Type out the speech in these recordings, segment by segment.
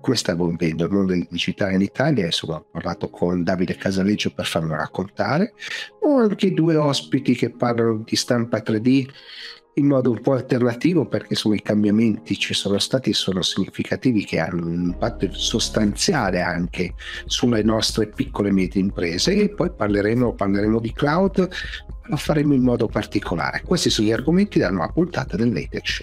come sta evolvendo il mondo digitale in Italia. Insomma, ho parlato con Davide Casaleggio per farlo raccontare. Ho anche due ospiti che parlano di stampa 3D in modo un po' alternativo perché insomma i cambiamenti ci sono stati e sono significativi che hanno un impatto sostanziale anche sulle nostre piccole e medie imprese e poi parleremo, parleremo di cloud lo faremo in modo particolare questi sono gli argomenti della nuova puntata del Latex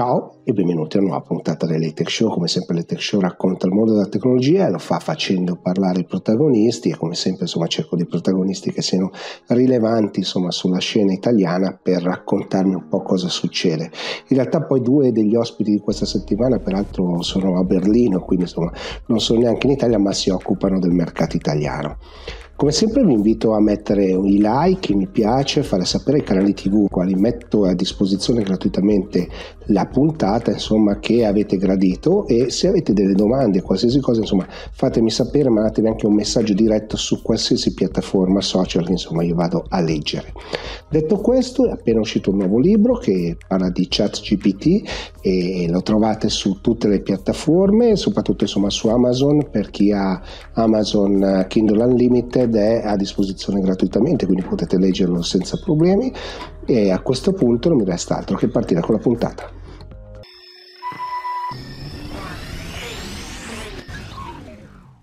Ciao e benvenuti a una nuova puntata dell'Etech Show. Come sempre l'Etech Show racconta il mondo della tecnologia e lo fa facendo parlare i protagonisti e come sempre insomma cerco dei protagonisti che siano rilevanti insomma sulla scena italiana per raccontarmi un po' cosa succede. In realtà poi due degli ospiti di questa settimana peraltro sono a Berlino, quindi insomma non sono neanche in Italia ma si occupano del mercato italiano. Come sempre vi invito a mettere i like, mi piace, fare sapere ai canali tv quali metto a disposizione gratuitamente la puntata insomma che avete gradito e se avete delle domande, qualsiasi cosa insomma fatemi sapere, mandatevi anche un messaggio diretto su qualsiasi piattaforma social che insomma io vado a leggere. Detto questo è appena uscito un nuovo libro che parla di chat GPT e lo trovate su tutte le piattaforme, soprattutto insomma su Amazon per chi ha Amazon Kindle Unlimited ed è a disposizione gratuitamente, quindi potete leggerlo senza problemi e a questo punto non mi resta altro che partire con la puntata.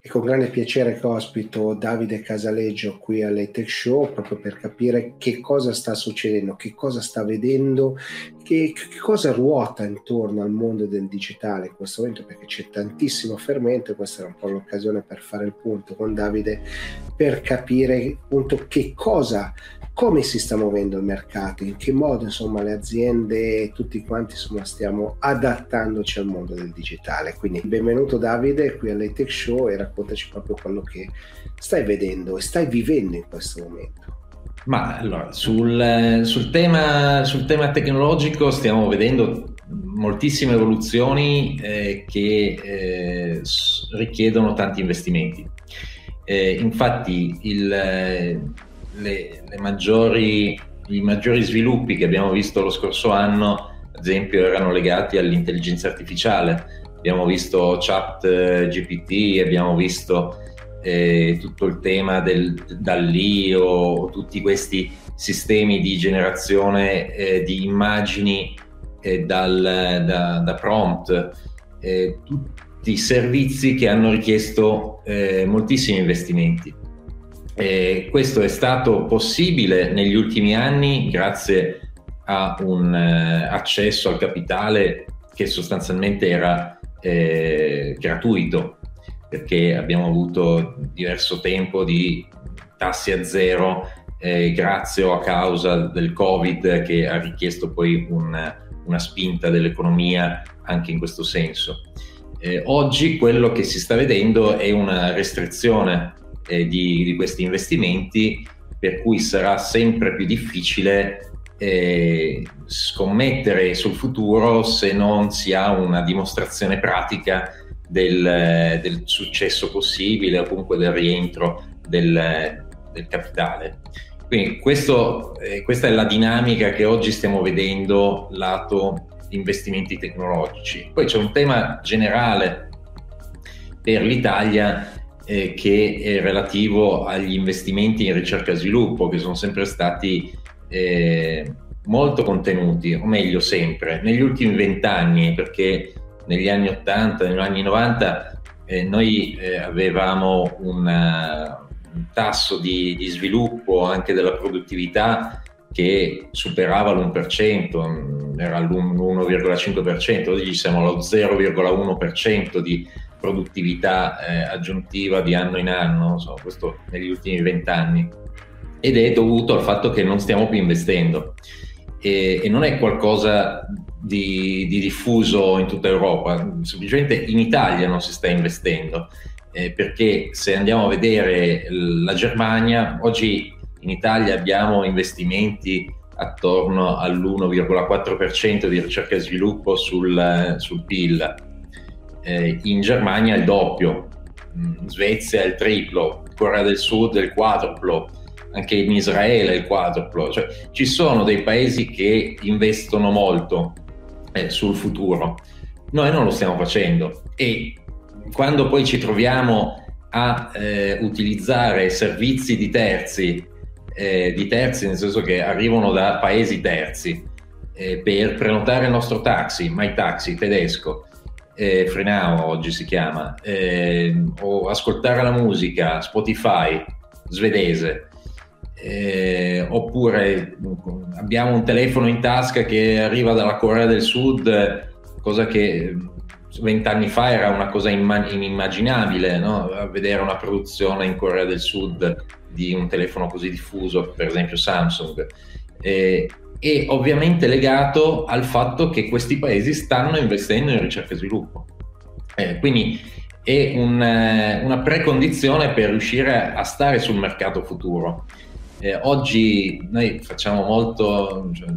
È con grande piacere che ospito Davide Casaleggio qui all'Etech Show proprio per capire che cosa sta succedendo, che cosa sta vedendo, che, che, cosa ruota intorno al mondo del digitale in questo momento perché c'è tantissimo fermento e questa era un po' l'occasione per fare il punto con Davide per capire appunto che cosa come si sta muovendo il mercato, in che modo insomma le aziende e tutti quanti insomma stiamo adattandoci al mondo del digitale. Quindi benvenuto Davide qui all'Etech Show e raccontaci proprio quello che stai vedendo e stai vivendo in questo momento. Ma allora, sul, sul, tema, sul tema, tecnologico stiamo vedendo moltissime evoluzioni eh, che eh, richiedono tanti investimenti. Eh, infatti il, le, le maggiori, i maggiori sviluppi che abbiamo visto lo scorso anno, ad esempio, erano legati all'intelligenza artificiale. Abbiamo visto chat eh, GPT, abbiamo visto eh, tutto il tema del dall'IO, tutti questi sistemi di generazione eh, di immagini eh, dal, da, da, prompt, eh, tutti servizi che hanno richiesto eh, moltissimi investimenti. Eh, questo è stato possibile negli ultimi anni grazie a un eh, accesso al capitale che sostanzialmente era eh, gratuito, perché abbiamo avuto diverso tempo di tassi a zero eh, grazie o a causa del Covid che ha richiesto poi un, una spinta dell'economia anche in questo senso. Eh, oggi quello che si sta vedendo è una restrizione eh, di, di, questi investimenti, per cui sarà sempre più difficile eh, scommettere sul futuro se non si ha una dimostrazione pratica del, del successo possibile o comunque del rientro del, del capitale. Quindi questo, eh, questa è la dinamica che oggi stiamo vedendo lato investimenti tecnologici. Poi c'è un tema generale per l'Italia eh, che è relativo agli investimenti in ricerca e sviluppo, che sono sempre stati eh, molto contenuti, o meglio sempre, negli ultimi vent'anni, perché negli anni 80, negli anni 90 eh, noi eh, avevamo una, un tasso di, di, sviluppo anche della produttività che superava l'1%, era l'1,5%, oggi siamo allo 0,1% di produttività eh, aggiuntiva di anno in anno, so, questo negli ultimi vent'anni, ed è dovuto al fatto che non stiamo più investendo. E, e non è qualcosa di, di, diffuso in tutta Europa, semplicemente in Italia non si sta investendo, eh, perché se andiamo a vedere la Germania, oggi in Italia abbiamo investimenti attorno all'1,4% di ricerca e sviluppo sul, sul PIL, eh, in Germania il doppio, in Svezia il triplo, Corea del Sud il quadruplo, anche in Israele il quadruplo, cioè ci sono dei paesi che investono molto eh, sul futuro, noi non lo stiamo facendo. E quando poi ci troviamo a eh, utilizzare servizi di terzi, eh, di terzi nel senso che arrivano da paesi terzi, eh, per prenotare il nostro taxi, My Taxi tedesco, eh, Frenao oggi si chiama, eh, o ascoltare la musica, Spotify svedese, eh, oppure abbiamo un telefono in tasca che arriva dalla Corea del Sud, cosa che vent'anni fa era una cosa inimmaginabile, no? vedere una produzione in Corea del Sud di un telefono così diffuso, per esempio Samsung. Eh, e ovviamente legato al fatto che questi paesi stanno investendo in ricerca e sviluppo. Eh, quindi è un, eh, una precondizione per riuscire a stare sul mercato futuro. Eh, oggi noi facciamo molto, cioè,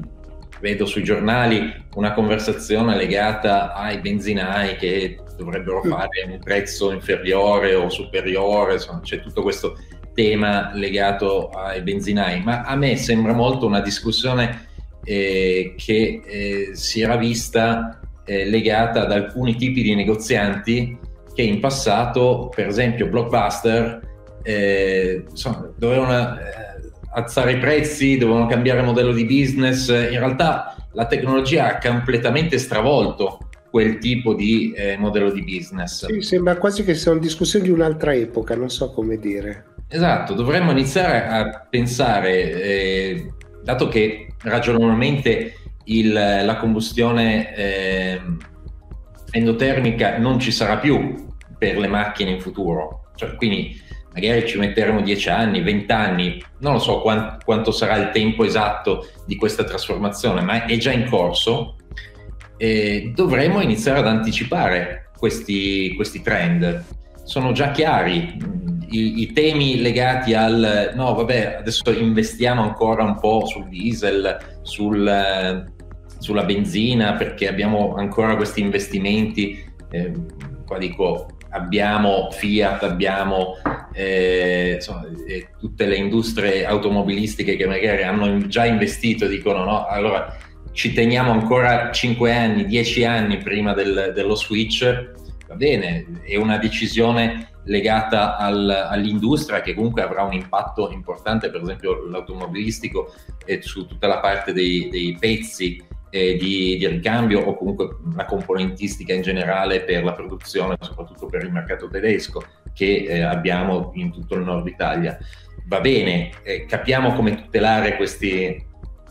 vedo sui giornali una conversazione legata ai benzinai che dovrebbero mm. fare un prezzo inferiore o superiore, insomma, c'è tutto questo tema legato ai benzinai, ma a me sembra molto una discussione eh, che eh, si era vista eh, legata ad alcuni tipi di negozianti che in passato, per esempio Blockbuster, eh, insomma, dovevano eh, alzare i prezzi, dovevano cambiare modello di business. In realtà la tecnologia ha completamente stravolto quel tipo di eh, modello di business. Sì, sembra quasi che sia una discussione di un'altra epoca, non so come dire. Esatto, dovremmo iniziare a pensare, eh, dato che ragionevolmente il, la combustione eh, endotermica non ci sarà più per le macchine in futuro. Cioè, quindi magari ci metteremo 10 anni, 20 anni, non lo so quant, quanto sarà il tempo esatto di questa trasformazione, ma è già in corso e dovremo iniziare ad anticipare questi, questi trend. Sono già chiari i, i, temi legati al no, vabbè, adesso investiamo ancora un po' sul diesel, sul, sulla benzina, perché abbiamo ancora questi investimenti. Eh, qua dico, abbiamo Fiat, abbiamo eh, insomma, eh, tutte le industrie automobilistiche che magari hanno già investito dicono no, allora ci teniamo ancora 5 anni, 10 anni prima del, dello switch, va bene, è una decisione legata al, all'industria che comunque avrà un impatto importante, per esempio l'automobilistico e su tutta la parte dei, dei pezzi eh, di, di, ricambio o comunque la componentistica in generale per la produzione, soprattutto per il mercato tedesco che eh, abbiamo in tutto il nord Italia. Va bene, eh, capiamo come tutelare questi,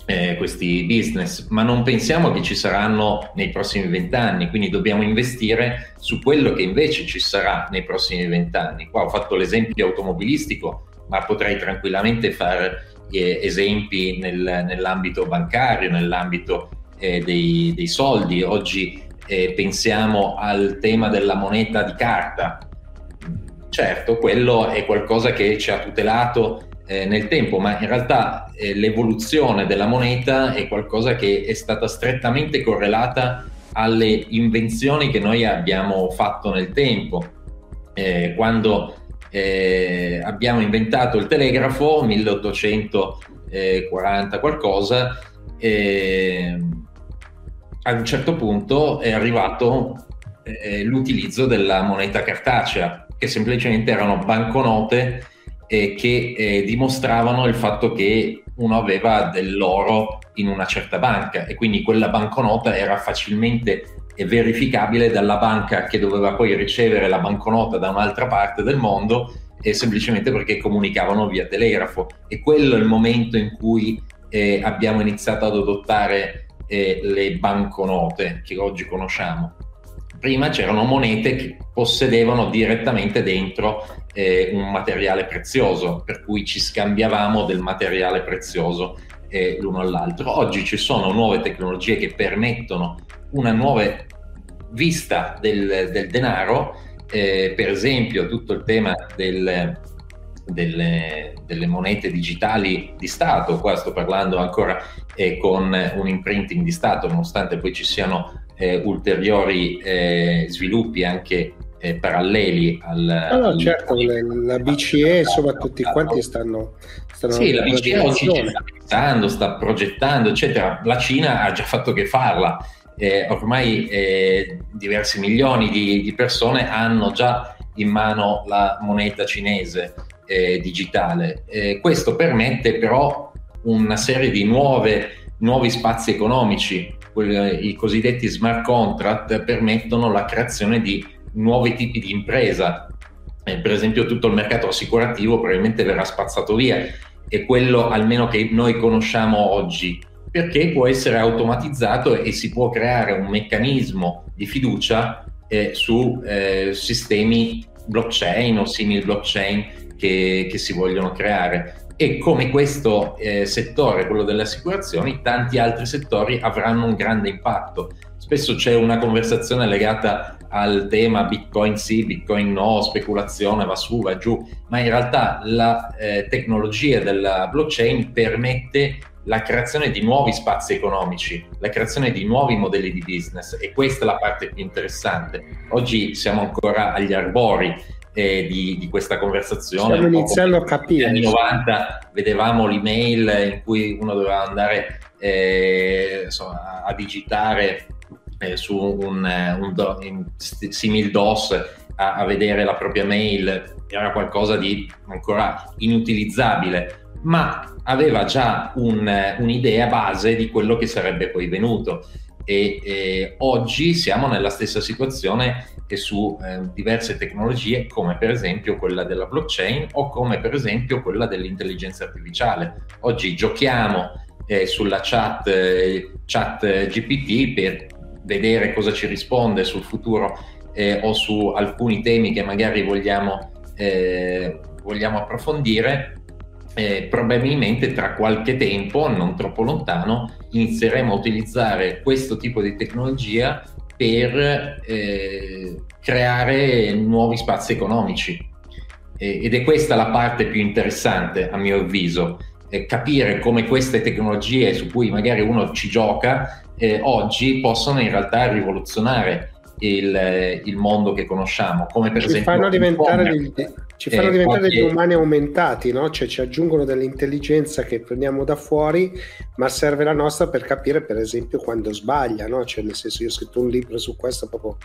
eh, questi business, ma non pensiamo che ci saranno nei prossimi vent'anni, quindi dobbiamo investire su quello che invece ci sarà nei prossimi vent'anni. Qua ho fatto l'esempio automobilistico, ma potrei tranquillamente fare eh, esempi nel, nell'ambito bancario, nell'ambito eh, dei, dei, soldi. Oggi eh, pensiamo al tema della moneta di carta. Certo, quello è qualcosa che ci ha tutelato eh, nel tempo, ma in realtà eh, l'evoluzione della moneta è qualcosa che è stata strettamente correlata alle invenzioni che noi abbiamo fatto nel tempo. Eh, quando eh, abbiamo inventato il telegrafo, 1840 qualcosa, eh, a un certo punto è arrivato eh, l'utilizzo della moneta cartacea, che semplicemente erano banconote eh, che eh, dimostravano il fatto che uno aveva dell'oro in una certa banca e quindi quella banconota era facilmente verificabile dalla banca che doveva poi ricevere la banconota da un'altra parte del mondo e semplicemente perché comunicavano via telegrafo. E quello è il momento in cui eh, abbiamo iniziato ad adottare eh, le banconote che oggi conosciamo prima c'erano monete che possedevano direttamente dentro eh, un materiale prezioso, per cui ci scambiavamo del materiale prezioso eh, l'uno all'altro. Oggi ci sono nuove tecnologie che permettono una nuova vista del, del denaro, eh, per esempio tutto il tema del, delle, delle, monete digitali di Stato, qua sto parlando ancora eh, con un imprinting di Stato, nonostante poi ci siano eh, ulteriori eh, sviluppi anche eh, paralleli al... No, no, certo, la BCE insomma tutti quanti stanno... stanno sì, la BCE oggi sta pensando, sta progettando, eccetera. La Cina ha già fatto che farla. Eh, ormai eh, diversi milioni di, di, persone hanno già in mano la moneta cinese eh, digitale. Eh, questo permette però una serie di nuove, nuovi spazi economici, i cosiddetti smart contract permettono la creazione di nuovi tipi di impresa. Eh, per esempio tutto il mercato assicurativo probabilmente verrà spazzato via e quello almeno che noi conosciamo oggi, perché può essere automatizzato e si può creare un meccanismo di fiducia eh, su eh, sistemi blockchain o simili blockchain che, che, si vogliono creare. E come questo eh, settore, quello delle assicurazioni, tanti altri settori avranno un grande impatto. Spesso c'è una conversazione legata al tema Bitcoin sì, Bitcoin no, speculazione va su, va giù, ma in realtà la eh, tecnologia della blockchain permette la creazione di nuovi spazi economici, la creazione di nuovi modelli di business e questa è la parte più interessante. Oggi siamo ancora agli arbori eh, di, di, questa conversazione. Stiamo iniziando a capire. Negli anni 90 vedevamo l'email in cui uno doveva andare eh, insomma, a digitare eh, su un, eh, un do, simil DOS a, a, vedere la propria mail era qualcosa di ancora inutilizzabile, ma aveva già un, eh, un'idea base di quello che sarebbe poi venuto. E, e oggi siamo nella stessa situazione che su eh, diverse tecnologie come per esempio quella della blockchain o come per esempio quella dell'intelligenza artificiale. Oggi giochiamo eh, sulla chat, eh, chat GPT per vedere cosa ci risponde sul futuro eh, o su alcuni temi che magari vogliamo, eh, vogliamo approfondire, eh, probabilmente tra qualche tempo, non troppo lontano, inizieremo a utilizzare questo tipo di tecnologia per eh, creare nuovi spazi economici. ed è questa la parte più interessante, a mio avviso, capire come queste tecnologie su cui magari uno ci gioca eh, oggi possono in realtà rivoluzionare il, il, mondo che conosciamo, come per ci esempio... Fanno diventare degli, ci fanno eh, diventare qualche... degli umani aumentati, no? cioè ci aggiungono dell'intelligenza che prendiamo da fuori, ma serve la nostra per capire per esempio quando sbaglia, no? cioè nel senso io ho scritto un libro su questo proprio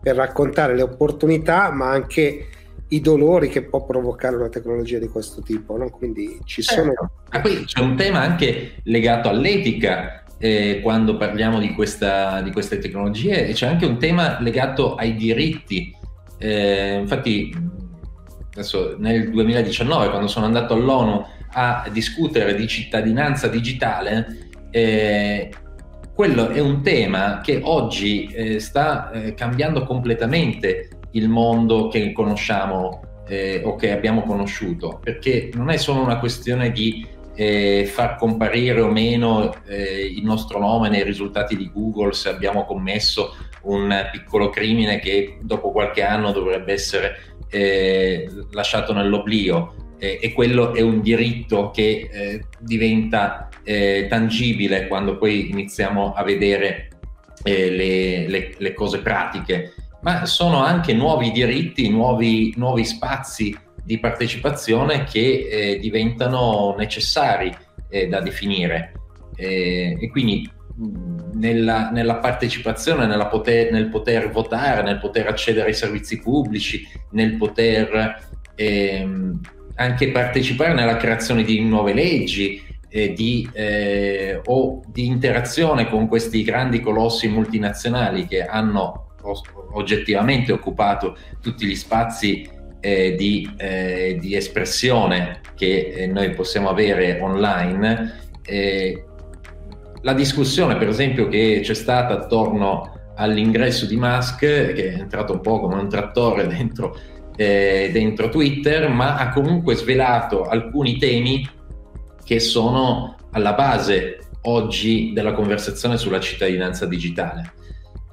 per raccontare le opportunità, ma anche i dolori che può provocare una tecnologia di questo tipo, no? quindi ci sono... Certo. Ah, poi c'è un tema anche legato all'etica, eh, quando parliamo di, questa, di, queste tecnologie e c'è anche un tema legato ai diritti. Eh, infatti, adesso nel 2019, quando sono andato all'ONU a discutere di cittadinanza digitale, eh, quello è un tema che oggi eh, sta eh, cambiando completamente il mondo che conosciamo eh, o che abbiamo conosciuto, perché non è solo una questione di eh, far comparire o meno eh, il nostro nome nei risultati di Google se abbiamo commesso un piccolo crimine che dopo qualche anno dovrebbe essere eh, lasciato nell'oblio. E quello è un diritto che eh, diventa eh, tangibile quando poi iniziamo a vedere eh, le, le, le, cose pratiche, ma sono anche nuovi diritti, nuovi, nuovi spazi di partecipazione che eh, diventano necessari eh, da definire. Eh, e quindi nella, nella partecipazione, nella poter, nel poter votare, nel poter accedere ai servizi pubblici, nel poter ehm, anche partecipare nella creazione di nuove leggi, eh, di, eh, o di interazione con questi grandi colossi multinazionali che hanno oggettivamente occupato tutti gli spazi eh, di, eh, di, espressione che eh, noi possiamo avere online, eh, la discussione per esempio che c'è stata attorno all'ingresso di Musk, che è entrato un po' come un trattore dentro, eh, dentro Twitter, ma ha comunque svelato alcuni temi che sono alla base oggi della conversazione sulla cittadinanza digitale.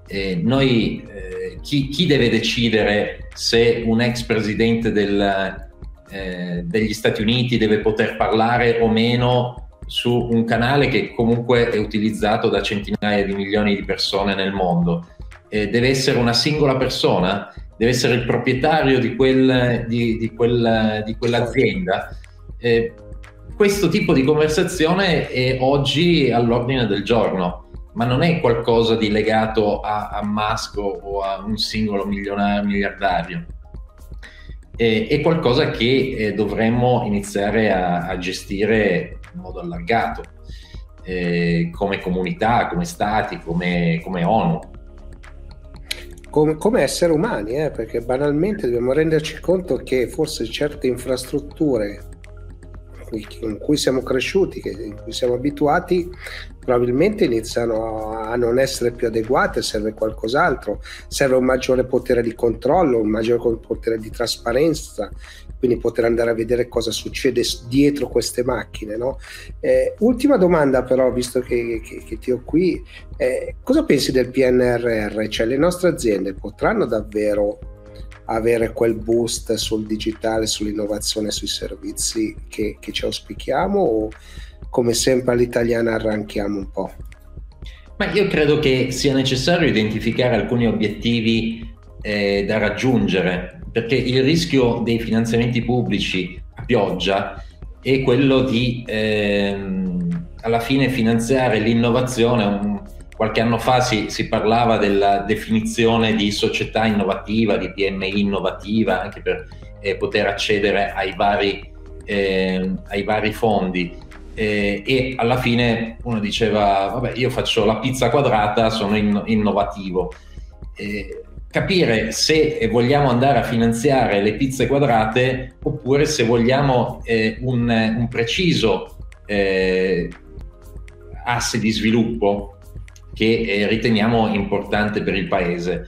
Eh, noi, eh, chi, chi, deve decidere se un ex presidente del, eh, degli Stati Uniti deve poter parlare o meno su un canale che comunque è utilizzato da centinaia di milioni di persone nel mondo? eh, deve essere una singola persona, deve essere il proprietario di, quel, di, di, quel, di quell'azienda. Eh, questo tipo di conversazione è oggi all'ordine del giorno, ma non è qualcosa di legato a, a Musk o a un singolo milionario, miliardario. È, è qualcosa che eh, dovremmo iniziare a, a, gestire in modo allargato, eh, come comunità, come stati, come, come ONU. Come, come, esseri umani, eh, perché banalmente dobbiamo renderci conto che forse certe infrastrutture in cui siamo cresciuti, in cui siamo abituati, probabilmente iniziano a non essere più adeguate, serve qualcos'altro, serve un maggiore potere di controllo, un maggiore potere di trasparenza, quindi poter andare a vedere cosa succede dietro queste macchine. No? Eh, ultima domanda però, visto che, che, che ti ho qui, eh, cosa pensi del PNRR? Cioè le nostre aziende potranno davvero avere quel boost sul digitale, sull'innovazione, sui servizi che, che ci auspichiamo o come sempre all'italiana arranchiamo un po'? Ma io credo che sia necessario identificare alcuni obiettivi eh, da raggiungere, perché il rischio dei finanziamenti pubblici a pioggia è quello di ehm, alla fine finanziare l'innovazione. Un, qualche anno fa si, si, parlava della definizione di società innovativa, di PMI innovativa, anche per eh, poter accedere ai vari, eh, ai vari fondi eh, e alla fine uno diceva vabbè io faccio la pizza quadrata, sono in, innovativo. Eh, capire se vogliamo andare a finanziare le pizze quadrate oppure se vogliamo eh, un, un, preciso eh, asse di sviluppo che eh, riteniamo importante per il paese.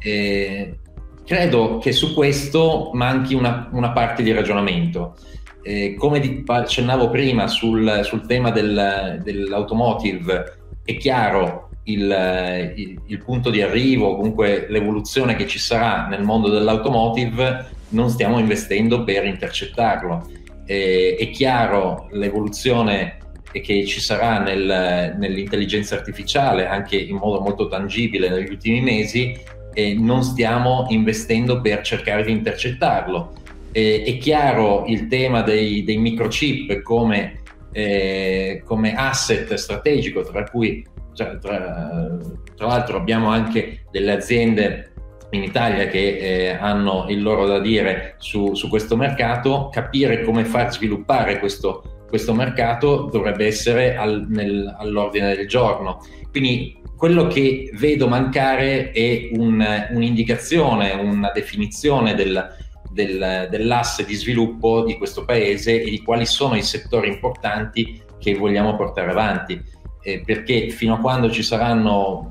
Eh, credo che su questo manchi una, una parte di ragionamento eh, come accennavo prima sul, sul tema del, dell'automotive, è chiaro il, il, il, punto di arrivo, comunque l'evoluzione che ci sarà nel mondo dell'automotive, non stiamo investendo per intercettarlo. Eh, è chiaro l'evoluzione che ci sarà nel, nell'intelligenza artificiale, anche in modo molto tangibile negli ultimi mesi, e non stiamo investendo per cercare di intercettarlo eh, è chiaro il tema dei, dei microchip come, eh, come, asset strategico, tra cui cioè, tra, tra, l'altro abbiamo anche delle aziende in Italia che eh, hanno il loro da dire su, su, questo mercato, capire come far sviluppare questo, questo mercato dovrebbe essere al, nel, all'ordine del giorno. Quindi quello che vedo mancare è un, un'indicazione, una definizione del, del, dell'asse di sviluppo di questo paese e di quali sono i settori importanti che vogliamo portare avanti, eh, perché fino a quando ci saranno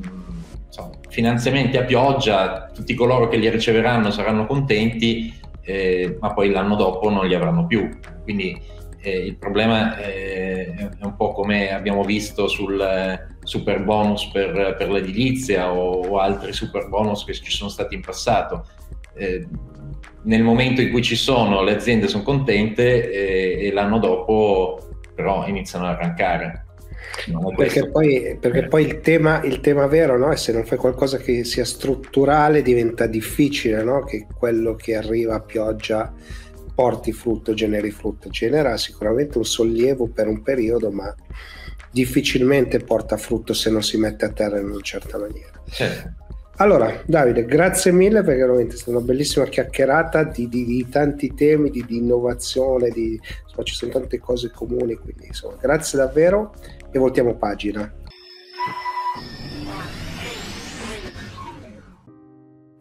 insomma, finanziamenti a pioggia, tutti coloro che li riceveranno saranno contenti, eh, ma poi l'anno dopo non li avranno più. Quindi eh, il problema è un po' come abbiamo visto sul eh, super bonus per, per l'edilizia o, o, altri super bonus che ci sono stati in passato. Eh, nel momento in cui ci sono le aziende sono contente e, e l'anno dopo però iniziano ad arrancare. Perché, poi, perché poi, il, tema, il tema vero no? è se non fai qualcosa che sia strutturale diventa difficile no? che quello che arriva a pioggia porti frutto, generi frutto. Genera sicuramente un sollievo per un periodo, ma difficilmente porta frutto se non si mette a terra in una certa maniera. Certo. Allora, Davide, grazie mille perché veramente è stata una bellissima chiacchierata di, di, di tanti temi, di, di innovazione, insomma, ci sono tante cose comuni, quindi insomma, grazie davvero e voltiamo pagina.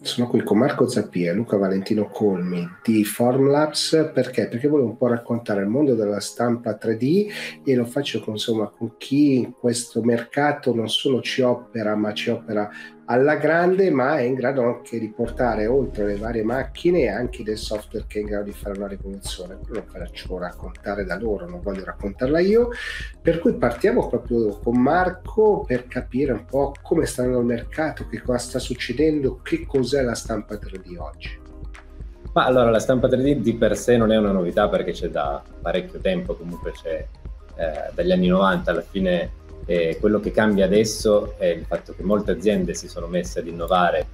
Sono qui con Marco Zappia e Luca Valentino Colmi di Formlabs perché? Perché volevo un po' raccontare il mondo della stampa 3D e lo faccio con, insomma, con chi in questo mercato non solo ci opera ma ci opera alla grande, ma è in grado anche di portare oltre le varie macchine anche del software che è in grado di fare una rivoluzione. Quello lo faccio raccontare da loro, non voglio raccontarla io. Per cui partiamo proprio con Marco per capire un po' come sta il mercato, che cosa sta succedendo, che cos'è la stampa 3D oggi. Ma allora la stampa 3D di per sé non è una novità perché c'è da parecchio tempo, comunque c'è eh, dagli anni 90 alla fine E quello che cambia adesso è il fatto che molte aziende si sono messe ad innovare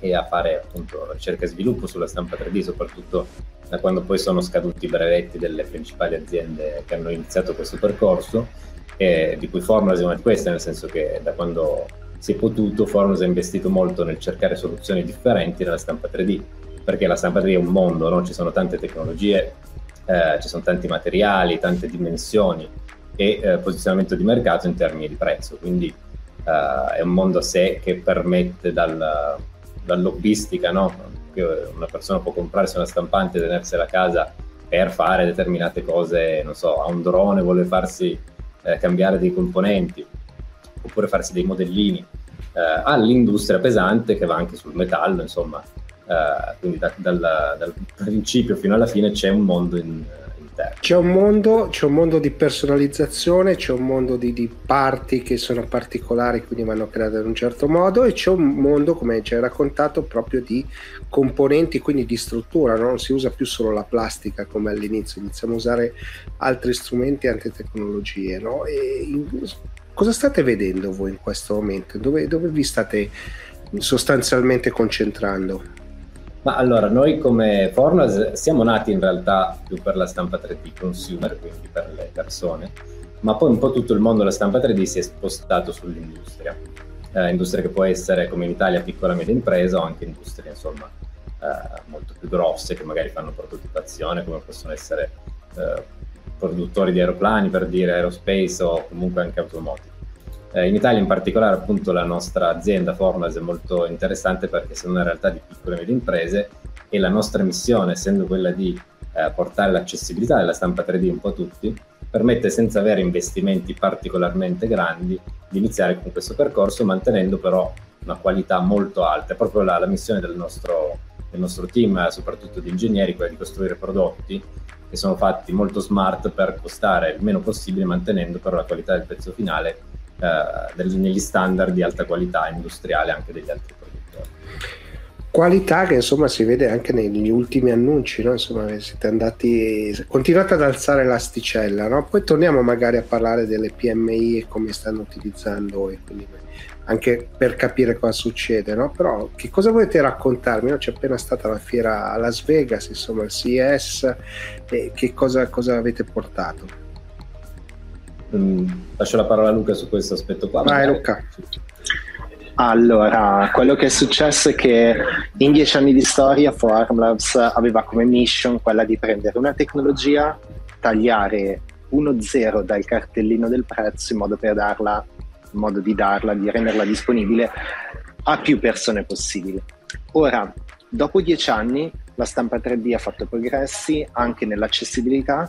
e a fare appunto ricerca e sviluppo sulla stampa 3D, soprattutto da quando poi sono scaduti i brevetti delle principali aziende che hanno iniziato questo percorso, e di cui Formula è una di queste, nel senso che da quando si è potuto Formula ha investito molto nel cercare soluzioni differenti nella stampa 3D, perché la stampa 3D è un mondo, no? ci sono tante tecnologie, eh, ci sono tanti materiali, tante dimensioni e eh, posizionamento di mercato in termini di prezzo, quindi eh, è un mondo a sé che permette dal dall'hobbistica, no? Che una persona può comprarsi una stampante e tenersela a casa per fare determinate cose, non so, ha un drone, vuole farsi eh, cambiare dei componenti, oppure farsi dei modellini, eh, all'industria pesante che va anche sul metallo, insomma, eh, quindi da, dal, dal, principio fino alla fine c'è un mondo in, c'è un, mondo, c'è un mondo di personalizzazione, c'è un mondo di, di, parti che sono particolari, quindi vanno create in un certo modo, e c'è un mondo, come ci hai raccontato, proprio di componenti, quindi di struttura. No? Non si usa più solo la plastica come all'inizio, iniziamo a usare altri strumenti e altre tecnologie. No? In, cosa state vedendo voi in questo momento? Dove, dove vi state sostanzialmente concentrando? Ma allora, noi come Fornas siamo nati in realtà più per la stampa 3D consumer, quindi per le persone, ma poi un po' tutto il mondo della stampa 3D si è spostato sull'industria. Eh, industria che può essere come in Italia piccola e media impresa o anche industrie insomma eh, molto più grosse che magari fanno prototipazione come possono essere eh, produttori di aeroplani per dire aerospace o comunque anche automotive. Eh, in Italia in particolare appunto la nostra azienda Formas è molto interessante perché siamo una realtà di piccole e medie imprese e la nostra missione, essendo quella di eh, portare l'accessibilità della stampa 3D un po' a tutti, permette senza avere investimenti particolarmente grandi di iniziare con questo percorso mantenendo però una qualità molto alta. È proprio la, la missione del nostro, del nostro team, soprattutto di ingegneri, quella di costruire prodotti che sono fatti molto smart per costare il meno possibile mantenendo però la qualità del pezzo finale eh, negli standard di alta qualità industriale anche degli altri produttori. Qualità che insomma si vede anche negli ultimi annunci, no? insomma siete andati, continuate ad alzare l'asticella, no? poi torniamo magari a parlare delle PMI e come stanno utilizzando e quindi anche per capire cosa succede, no? Però che cosa volete raccontarmi? No? C'è appena stata la fiera a Las Vegas, insomma il CES, e che cosa, cosa avete portato? Mm, lascio la parola a Luca su questo aspetto qua. Vai Luca. Allora, quello che è successo è che in dieci anni di storia Formlabs aveva come mission quella di prendere una tecnologia, tagliare 1-0 dal cartellino del prezzo in modo per darla, in modo di darla, di renderla disponibile a più persone possibili. Ora, dopo dieci anni, la stampa 3D ha fatto progressi anche nell'accessibilità.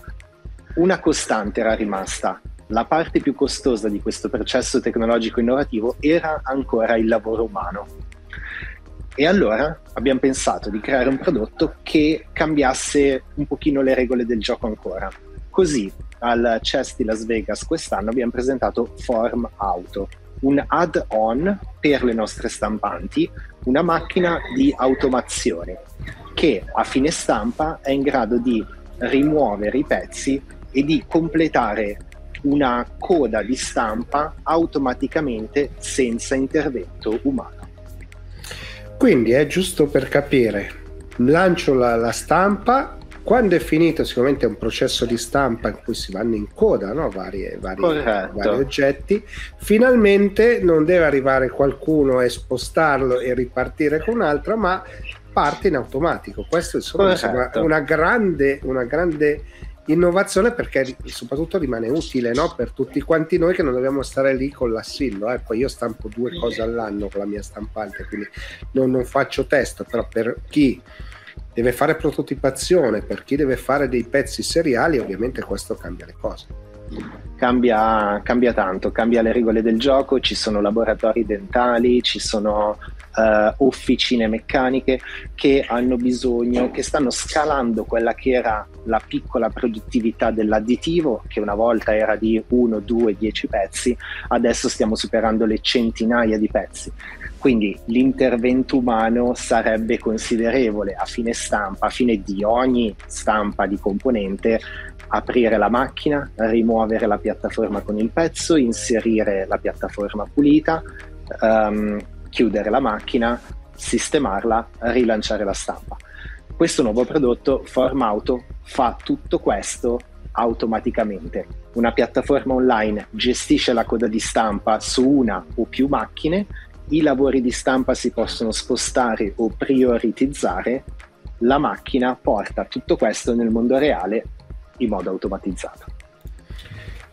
Una costante era rimasta, la parte più costosa di questo processo tecnologico innovativo era ancora il lavoro umano. E allora abbiamo pensato di creare un prodotto che cambiasse un pochino le regole del gioco ancora. Così al CES di Las Vegas quest'anno abbiamo presentato Form Auto, un add-on per le nostre stampanti, una macchina di automazione che a fine stampa è in grado di rimuovere i pezzi e di completare una coda di stampa automaticamente senza intervento umano. Quindi è giusto per capire, lancio la, la stampa, quando è finito sicuramente è un processo di stampa in cui si vanno in coda no? vari, vari, vari, oggetti, finalmente non deve arrivare qualcuno e spostarlo e ripartire con un altro, ma parte in automatico. Questo insomma è una grande, una grande innovazione perché soprattutto rimane utile no? per tutti quanti noi che non dobbiamo stare lì con l'assillo. Eh. Poi io stampo due cose all'anno con la mia stampante, quindi non, non faccio test, però per chi deve fare prototipazione, per chi deve fare dei pezzi seriali, ovviamente questo cambia le cose. Cambia, cambia tanto, cambia le regole del gioco, ci sono laboratori dentali, ci sono uh, officine meccaniche che hanno bisogno, che stanno scalando quella che era la piccola produttività dell'additivo, che una volta era di 1, 2, 10 pezzi, adesso stiamo superando le centinaia di pezzi. Quindi l'intervento umano sarebbe considerevole a fine stampa, a fine di ogni stampa di componente, aprire la macchina, rimuovere la piattaforma con il pezzo, inserire la piattaforma pulita, um, chiudere la macchina, sistemarla, rilanciare la stampa. Questo nuovo prodotto, Formauto, fa tutto questo automaticamente. Una piattaforma online gestisce la coda di stampa su una o più macchine, i lavori di stampa si possono spostare o prioritizzare, la macchina porta tutto questo nel mondo reale in modo automatizzato.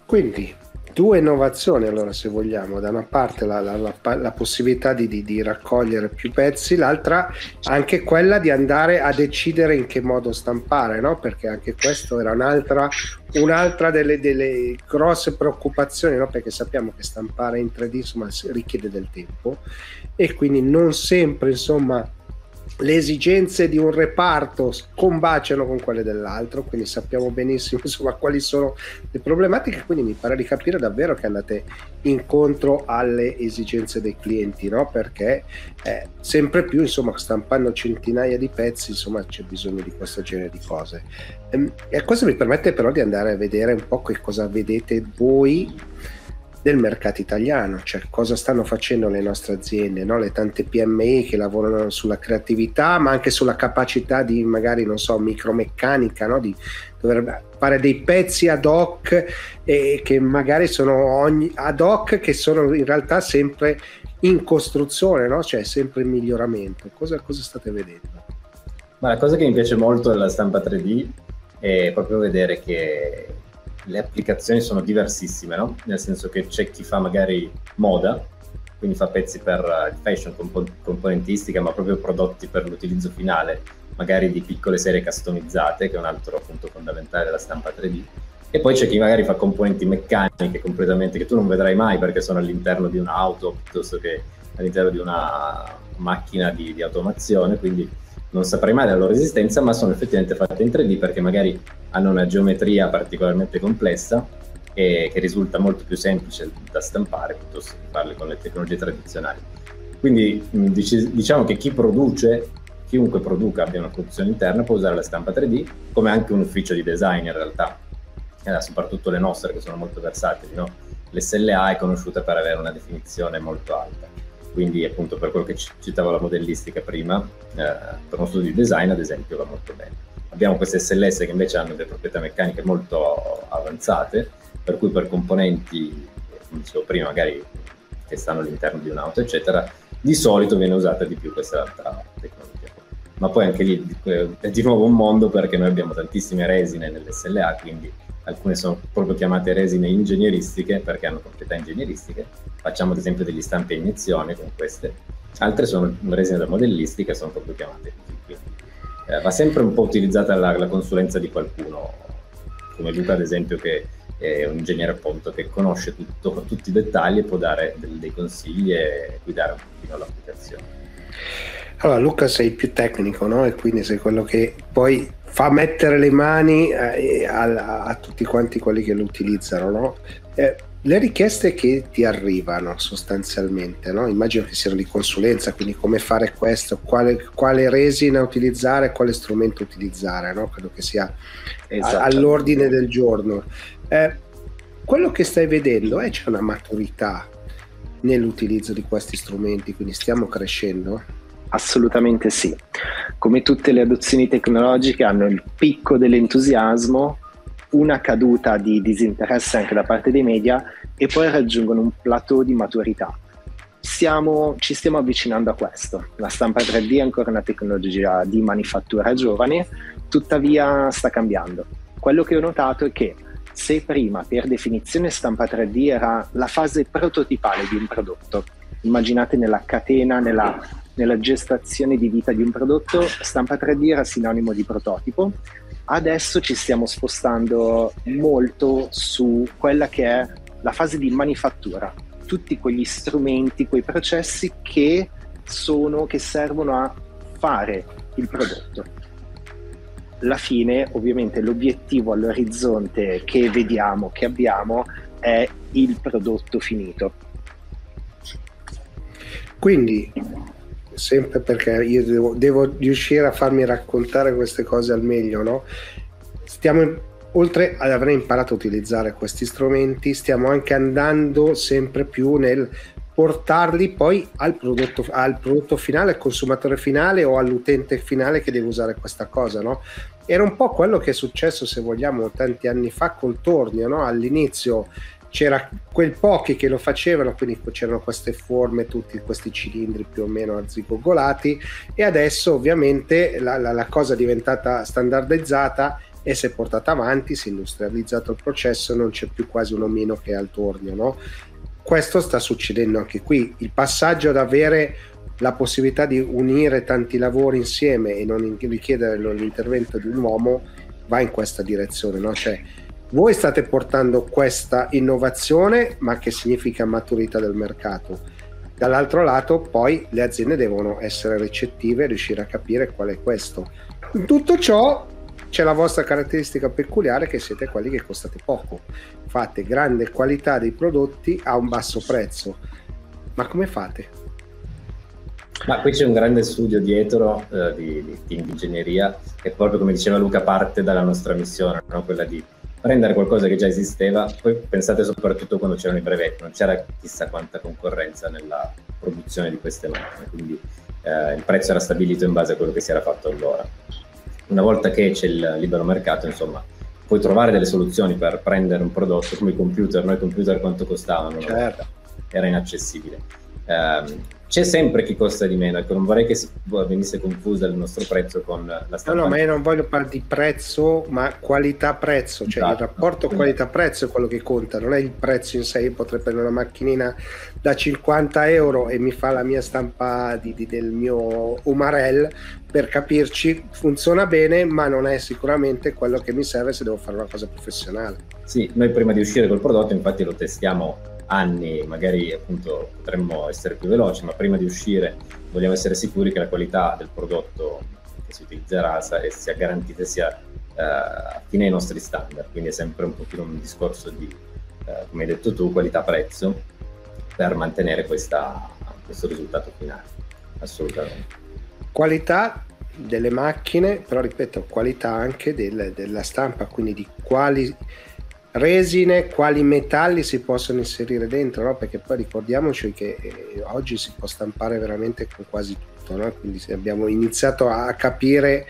Quindi due innovazioni allora se vogliamo, da una parte la, la, la, la possibilità di, di, di, raccogliere più pezzi, l'altra anche quella di andare a decidere in che modo stampare, no? perché anche questo era un'altra, un'altra delle, delle, grosse preoccupazioni, no? perché sappiamo che stampare in 3D insomma, richiede del tempo e quindi non sempre insomma le esigenze di un reparto combaciano con quelle dell'altro, quindi sappiamo benissimo insomma, quali sono le problematiche, quindi mi pare di capire davvero che andate incontro alle esigenze dei clienti, no? perché eh, sempre più insomma, stampando centinaia di pezzi insomma, c'è bisogno di questo genere di cose. Ehm, e questo mi permette però di andare a vedere un po' che cosa vedete voi del mercato italiano, cioè cosa stanno facendo le nostre aziende, no? le tante PMI che lavorano sulla creatività, ma anche sulla capacità di magari, non so, micromeccanica, no? di dover fare dei pezzi ad hoc e che magari sono ogni, ad hoc che sono in realtà sempre in costruzione, no? cioè sempre in miglioramento. Cosa, cosa state vedendo? Ma la cosa che mi piace molto della stampa 3D è proprio vedere che le applicazioni sono diversissime, no? Nel senso che c'è chi fa magari moda, quindi fa pezzi per uh, fashion, comp- componentistica, ma proprio prodotti per l'utilizzo finale, magari di piccole serie customizzate, che è un altro punto fondamentale della stampa 3D. E poi c'è chi magari fa componenti meccaniche completamente che tu non vedrai mai perché sono all'interno di un'auto piuttosto che all'interno di una macchina di, di automazione, quindi non saprei mai della loro esistenza, ma sono effettivamente fatte in 3D perché magari hanno una geometria particolarmente complessa e che risulta molto più semplice da stampare piuttosto che farle con le tecnologie tradizionali. Quindi diciamo che chi produce, chiunque produca abbia una produzione interna può usare la stampa 3D come anche un ufficio di design in realtà, eh, soprattutto le nostre che sono molto versatili. No? L'SLA è conosciuta per avere una definizione molto alta quindi appunto per quello che citavo la modellistica prima, eh, per uno studio di design ad esempio va molto bene. Abbiamo queste SLS che invece hanno delle proprietà meccaniche molto avanzate, per cui per componenti, come dicevo prima, magari che stanno all'interno di un'auto, eccetera, di solito viene usata di più questa altra tecnologia. Ma poi anche lì è di nuovo un mondo perché noi abbiamo tantissime resine nell'SLA, quindi alcune sono proprio chiamate resine ingegneristiche perché hanno proprietà ingegneristiche, facciamo ad esempio degli stampi a iniezione con queste, altre sono resine da modellistica e sono proprio chiamate. Quindi, eh, va sempre un po' utilizzata la, la, consulenza di qualcuno, come Luca ad esempio che è un ingegnere appunto che conosce tutto, tutti i dettagli e può dare dei, dei consigli e guidare un pochino l'applicazione. Allora Luca sei più tecnico, no? E quindi sei quello che poi fa mettere le mani eh, a, a, tutti quanti quelli che lo utilizzano, no? Eh, le richieste che ti arrivano sostanzialmente, no? immagino che siano di consulenza, quindi come fare questo, quale, quale resina utilizzare, quale strumento utilizzare, no? credo che sia all'ordine del giorno. Eh, quello che stai vedendo è c'è una maturità nell'utilizzo di questi strumenti, quindi stiamo crescendo? Assolutamente sì. Come tutte le adozioni tecnologiche hanno il picco dell'entusiasmo, una caduta di disinteresse anche da parte dei media e poi raggiungono un plateau di maturità. Siamo, ci stiamo avvicinando a questo. La stampa 3D è ancora una tecnologia di manifattura giovane, tuttavia sta cambiando. Quello che ho notato è che se prima per definizione stampa 3D era la fase prototipale di un prodotto, immaginate nella catena, nella nella gestazione di vita di un prodotto, stampa 3D era sinonimo di prototipo. Adesso ci stiamo spostando molto su quella che è la fase di manifattura, tutti quegli strumenti, quei processi che sono, che servono a fare il prodotto. La fine, ovviamente, l'obiettivo all'orizzonte che vediamo, che abbiamo, è il prodotto finito. Quindi sempre perché io devo, devo, riuscire a farmi raccontare queste cose al meglio, no? Stiamo oltre ad aver imparato a utilizzare questi strumenti, stiamo anche andando sempre più nel portarli poi al prodotto, al prodotto finale, al consumatore finale o all'utente finale che deve usare questa cosa, no? Era un po' quello che è successo, se vogliamo, tanti anni fa col tornio, no? All'inizio c'era quel pochi che lo facevano, quindi c'erano queste forme, tutti questi cilindri più o meno arzigogolati e adesso ovviamente la, la, la cosa è diventata standardizzata e si è portata avanti, si è industrializzato il processo, non c'è più quasi un omino che al tornio. No? Questo sta succedendo anche qui. Il passaggio ad avere la possibilità di unire tanti lavori insieme e non richiedere l'intervento di un uomo va in questa direzione. No? Cioè, voi state portando questa innovazione, ma che significa maturità del mercato. Dall'altro lato, poi le aziende devono essere recettive e riuscire a capire qual è questo. In tutto ciò c'è la vostra caratteristica peculiare che siete quelli che costate poco, fate grande qualità dei prodotti a un basso prezzo. Ma come fate? Ma qui c'è un grande studio dietro eh, di, di, team di ingegneria che proprio come diceva Luca parte dalla nostra missione, no? quella di prendere qualcosa che già esisteva, poi pensate soprattutto quando c'erano i brevetti, non c'era chissà quanta concorrenza nella produzione di queste macchine, quindi eh, il prezzo era stabilito in base a quello che si era fatto allora una volta che c'è il libero mercato, insomma, puoi trovare delle soluzioni per prendere un prodotto come i computer, noi computer quanto costavano? Certo. Era inaccessibile. Um, c'è sempre chi costa di meno, ecco, non vorrei che si venisse confusa il nostro prezzo con la stampa. No, no, ma io non voglio parlare di prezzo, ma qualità-prezzo, cioè esatto. il rapporto qualità-prezzo è quello che conta, non è il prezzo in sé, io potrei prendere una macchinina da 50 euro e mi fa la mia stampa di, di, del mio Umarell, per capirci funziona bene, ma non è sicuramente quello che mi serve se devo fare una cosa professionale. Sì, noi prima di uscire col prodotto infatti lo testiamo anni magari appunto potremmo essere più veloci, ma prima di uscire vogliamo essere sicuri che la qualità del prodotto che si utilizzerà sia garantita sia uh, fine ai nostri standard, quindi è sempre un pochino un discorso di, uh, come hai detto tu, qualità-prezzo per mantenere questa, questo risultato finale, assolutamente. Qualità delle macchine, però ripeto, qualità anche del, della stampa, quindi di quali resine, quali metalli si possono inserire dentro, no? perché poi ricordiamoci che eh, oggi si può stampare veramente con quasi tutto, no? quindi abbiamo iniziato a capire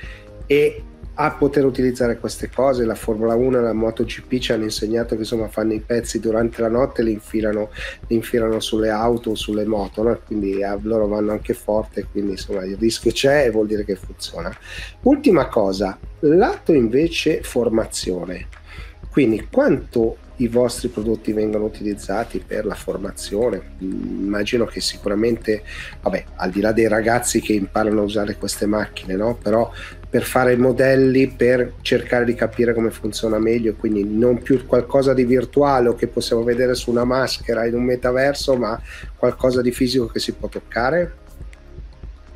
e a poter utilizzare queste cose. La Formula 1 e la MotoGP ci hanno insegnato che insomma fanno i pezzi durante la notte e li infilano, li infilano sulle auto o sulle moto, no? quindi a, loro vanno anche forte, quindi insomma il rischio c'è e vuol dire che funziona. Ultima cosa, lato invece formazione. Quindi quanto i vostri prodotti vengono utilizzati per la formazione? Immagino che sicuramente, vabbè, al di là dei ragazzi che imparano a usare queste macchine, no? però per fare modelli, per cercare di capire come funziona meglio, quindi non più qualcosa di virtuale o che possiamo vedere su una maschera in un metaverso, ma qualcosa di fisico che si può toccare?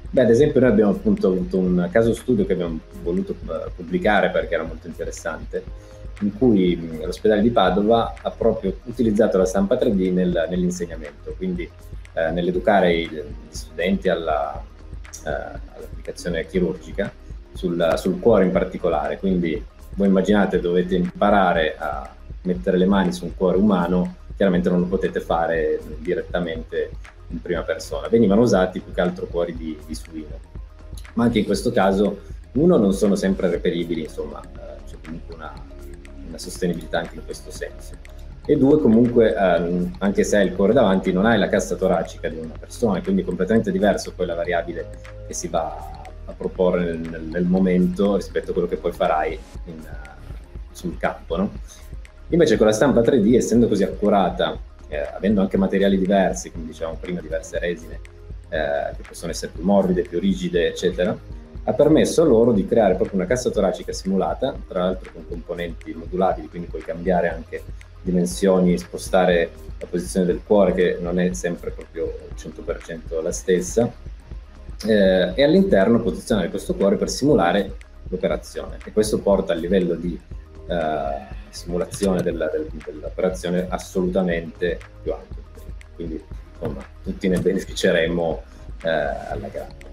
Beh, ad esempio noi abbiamo appunto avuto un caso studio che abbiamo voluto eh, pubblicare perché era molto interessante in cui l'ospedale di Padova ha proprio utilizzato la stampa 3D nel, nell'insegnamento, quindi eh, nell'educare gli studenti alla, eh, all'applicazione chirurgica, sul, sul, cuore in particolare. Quindi voi immaginate dovete imparare a mettere le mani su un cuore umano, chiaramente non lo potete fare direttamente in prima persona. Venivano usati più che altro cuori di, di suino, ma anche in questo caso uno non sono sempre reperibili, insomma eh, c'è comunque una una sostenibilità anche in questo senso. E due, comunque, ehm, anche se hai il cuore davanti, non hai la cassa toracica di una persona, quindi è completamente diverso poi la variabile che si va a proporre nel, nel, nel momento rispetto a quello che poi farai in, uh, sul campo. No? Invece con la stampa 3D, essendo così accurata, eh, avendo anche materiali diversi, come dicevamo prima, diverse resine, eh, che possono essere più morbide, più rigide, eccetera, ha permesso a loro di creare proprio una cassa toracica simulata, tra l'altro con componenti modulabili, quindi puoi cambiare anche dimensioni, spostare la posizione del cuore che non è sempre proprio al 100% la stessa, eh, e all'interno posizionare questo cuore per simulare l'operazione. E questo porta al livello di eh, simulazione della, del, dell'operazione assolutamente più alto. Quindi insomma, tutti ne beneficeremo eh, alla grande.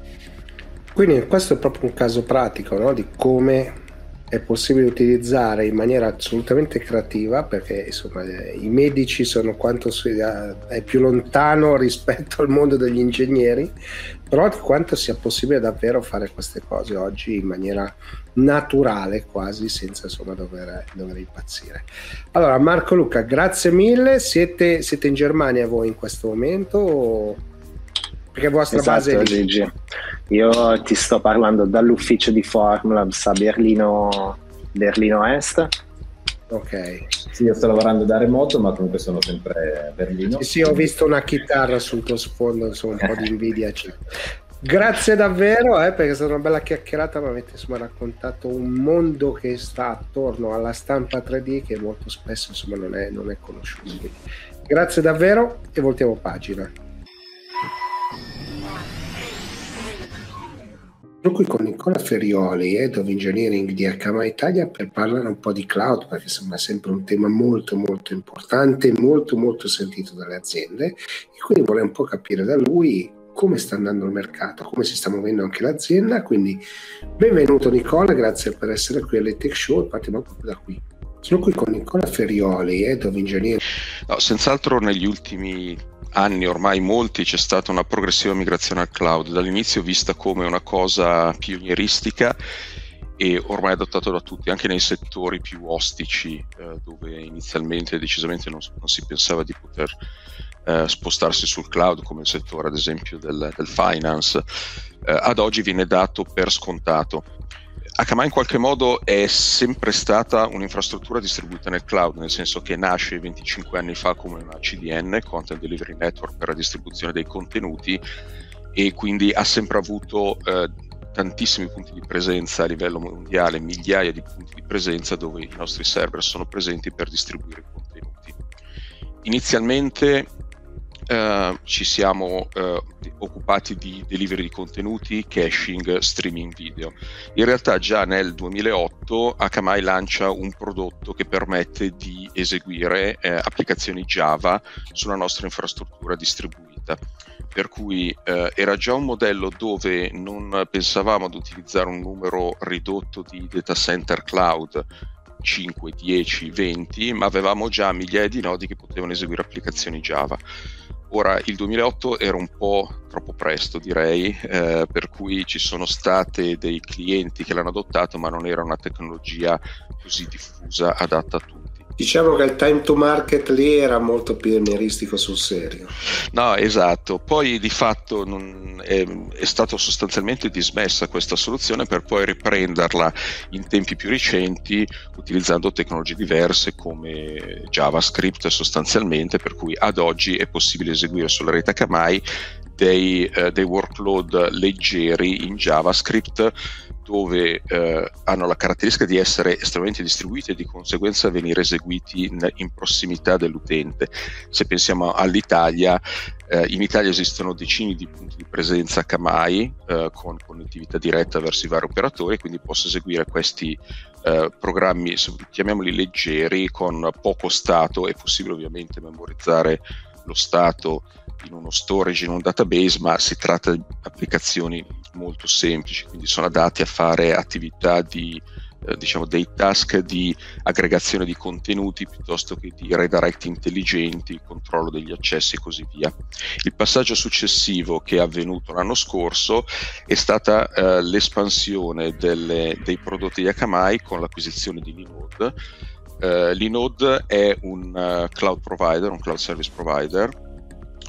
Quindi questo è proprio un caso pratico no? di come è possibile utilizzare in maniera assolutamente creativa perché insomma eh, i medici sono quanto è più lontano rispetto al mondo degli ingegneri però di quanto sia possibile davvero fare queste cose oggi in maniera naturale quasi senza insomma dover, dover impazzire allora Marco Luca grazie mille siete, siete in Germania voi in questo momento o... perché vostra esatto, base è Gigi. Io ti sto parlando dall'ufficio di Formlabs a Berlino, Berlino Est. Ok. Sì, io sto lavorando da remoto, ma comunque sono sempre a Berlino. Sì, sì, ho visto una chitarra sul tuo sfondo, insomma, un po' di invidia c'è. Grazie davvero, eh, perché è stata una bella chiacchierata, mi avete insomma, raccontato un mondo che sta attorno alla stampa 3D che molto spesso insomma, non, è, non è conosciuto. Grazie davvero e voltiamo pagina. Qui con Nicola Ferrioli, Head of Engineering di Arcama Italia, per parlare un po' di cloud, perché sembra sempre un tema molto molto importante, molto molto sentito dalle aziende, e quindi vorrei un po' capire da lui come sta andando il mercato, come si sta muovendo anche l'azienda. Quindi benvenuto Nicola, grazie per essere qui alle Tech Show, partiamo proprio da qui. Sono qui con Nicola Ferrioli, Head of Engineering. No, senz'altro negli ultimi anni ormai molti c'è stata una progressiva migrazione al cloud, dall'inizio vista come una cosa pionieristica e ormai adottato da tutti, anche nei settori più ostici, eh, dove inizialmente decisamente non, non, si pensava di poter eh, spostarsi sul cloud, come il settore ad esempio del, del finance, eh, ad oggi viene dato per scontato. Akamai in qualche modo è sempre stata un'infrastruttura distribuita nel cloud, nel senso che nasce 25 anni fa come una CDN, Content Delivery Network per la distribuzione dei contenuti e quindi ha sempre avuto eh, tantissimi punti di presenza a livello mondiale, migliaia di punti di presenza dove i nostri server sono presenti per distribuire i contenuti. Inizialmente Uh, ci siamo uh, occupati di delivery di contenuti, caching, streaming video. In realtà già nel 2008 Akamai lancia un prodotto che permette di eseguire eh, applicazioni Java sulla nostra infrastruttura distribuita. Per cui eh, era già un modello dove non pensavamo ad utilizzare un numero ridotto di data center cloud 5, 10, 20, ma avevamo già migliaia di nodi che potevano eseguire applicazioni Java. Ora, il 2008 era un po' troppo presto, direi, eh, per cui ci sono stati dei clienti che l'hanno adottato, ma non era una tecnologia così diffusa, adatta a tutti. Diciamo che il time to market lì era molto pionieristico sul serio. No, esatto. Poi di fatto non, è, è stata sostanzialmente dismessa questa soluzione per poi riprenderla in tempi più recenti utilizzando tecnologie diverse come JavaScript sostanzialmente, per cui ad oggi è possibile eseguire sulla rete Akamai dei, eh, dei workload leggeri in JavaScript dove eh, hanno la caratteristica di essere estremamente distribuiti e di conseguenza venire eseguiti in, in prossimità dell'utente. Se pensiamo all'Italia, eh, in Italia esistono decine di punti di presenza Kamai eh, con connettività diretta verso i vari operatori, quindi posso eseguire questi eh, programmi, chiamiamoli leggeri, con poco stato, è possibile ovviamente memorizzare lo stato in uno storage, in un database, ma si tratta di applicazioni molto semplici, quindi sono adatti a fare attività di eh, diciamo dei task di aggregazione di contenuti piuttosto che di redirect intelligenti, controllo degli accessi e così via. Il passaggio successivo che è avvenuto l'anno scorso è stata eh, l'espansione delle, dei prodotti di Akamai con l'acquisizione di Linode. Uh, Linode è un uh, cloud provider, un cloud service provider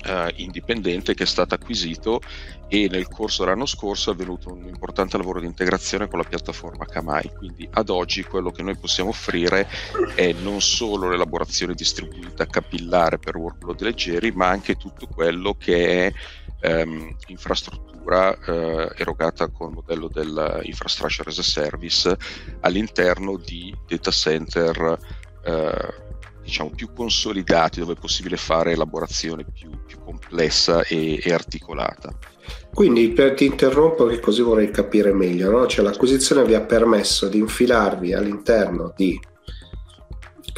Uh, indipendente che è stato acquisito e nel corso dell'anno scorso è avvenuto un importante lavoro di integrazione con la piattaforma Kamai. Quindi ad oggi quello che noi possiamo offrire è non solo l'elaborazione distribuita capillare per workload leggeri, ma anche tutto quello che è um, infrastruttura uh, erogata con il modello dell'infrastructure as a service all'interno di data center. Uh, diciamo, più consolidati dove è possibile fare elaborazione più, più complessa e, e, articolata. Quindi per, ti interrompo che così vorrei capire meglio, no? cioè l'acquisizione vi ha permesso di infilarvi all'interno di